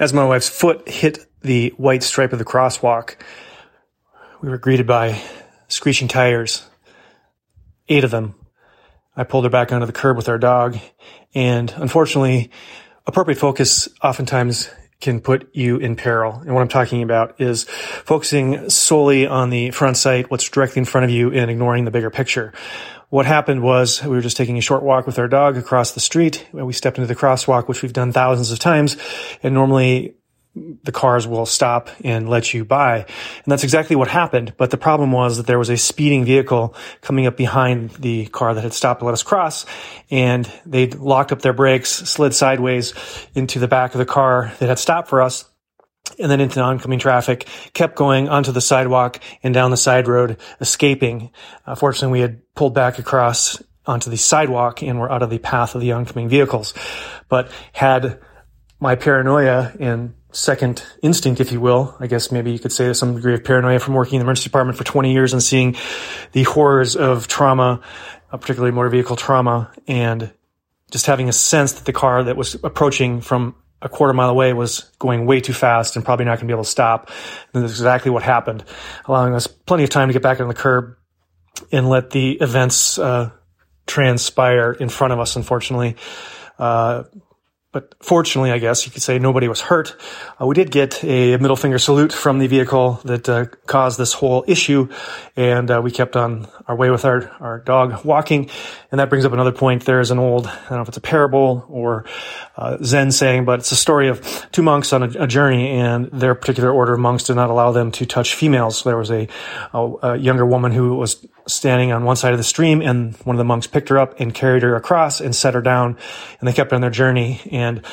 As my wife's foot hit the white stripe of the crosswalk, we were greeted by screeching tires, eight of them. I pulled her back onto the curb with our dog, and unfortunately, appropriate focus oftentimes can put you in peril. And what I'm talking about is focusing solely on the front sight, what's directly in front of you, and ignoring the bigger picture. What happened was we were just taking a short walk with our dog across the street. And we stepped into the crosswalk, which we've done thousands of times. And normally the cars will stop and let you by. And that's exactly what happened. But the problem was that there was a speeding vehicle coming up behind the car that had stopped to let us cross. And they locked up their brakes, slid sideways into the back of the car that had stopped for us. And then into oncoming traffic, kept going onto the sidewalk and down the side road, escaping. Uh, fortunately, we had pulled back across onto the sidewalk and were out of the path of the oncoming vehicles. But had my paranoia and second instinct, if you will. I guess maybe you could say some degree of paranoia from working in the emergency department for 20 years and seeing the horrors of trauma, uh, particularly motor vehicle trauma, and just having a sense that the car that was approaching from a quarter mile away was going way too fast and probably not going to be able to stop. And that's exactly what happened, allowing us plenty of time to get back on the curb and let the events uh, transpire in front of us, unfortunately. Uh, but fortunately, I guess you could say nobody was hurt. Uh, we did get a middle finger salute from the vehicle that uh, caused this whole issue, and uh, we kept on our way with our, our dog walking. And that brings up another point. There's an old, I don't know if it's a parable or uh, Zen saying, but it's a story of two monks on a, a, journey, and their particular order of monks did not allow them to touch females. So There was a, a, a younger woman who was standing on one side of the stream and one of the monks picked her up and carried her across and set her down and they kept on their journey. And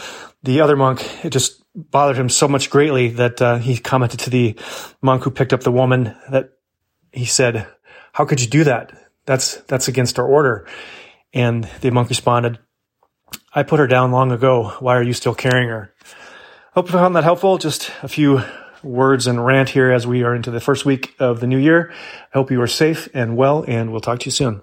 the other monk, it just bothered him so much greatly that uh, he commented to the monk who picked up the woman that he said, how could you do that? That's, that's against our order. And the monk responded, I put her down long ago. Why are you still carrying her? Hope you found that helpful. Just a few words and rant here as we are into the first week of the new year. I hope you are safe and well, and we'll talk to you soon.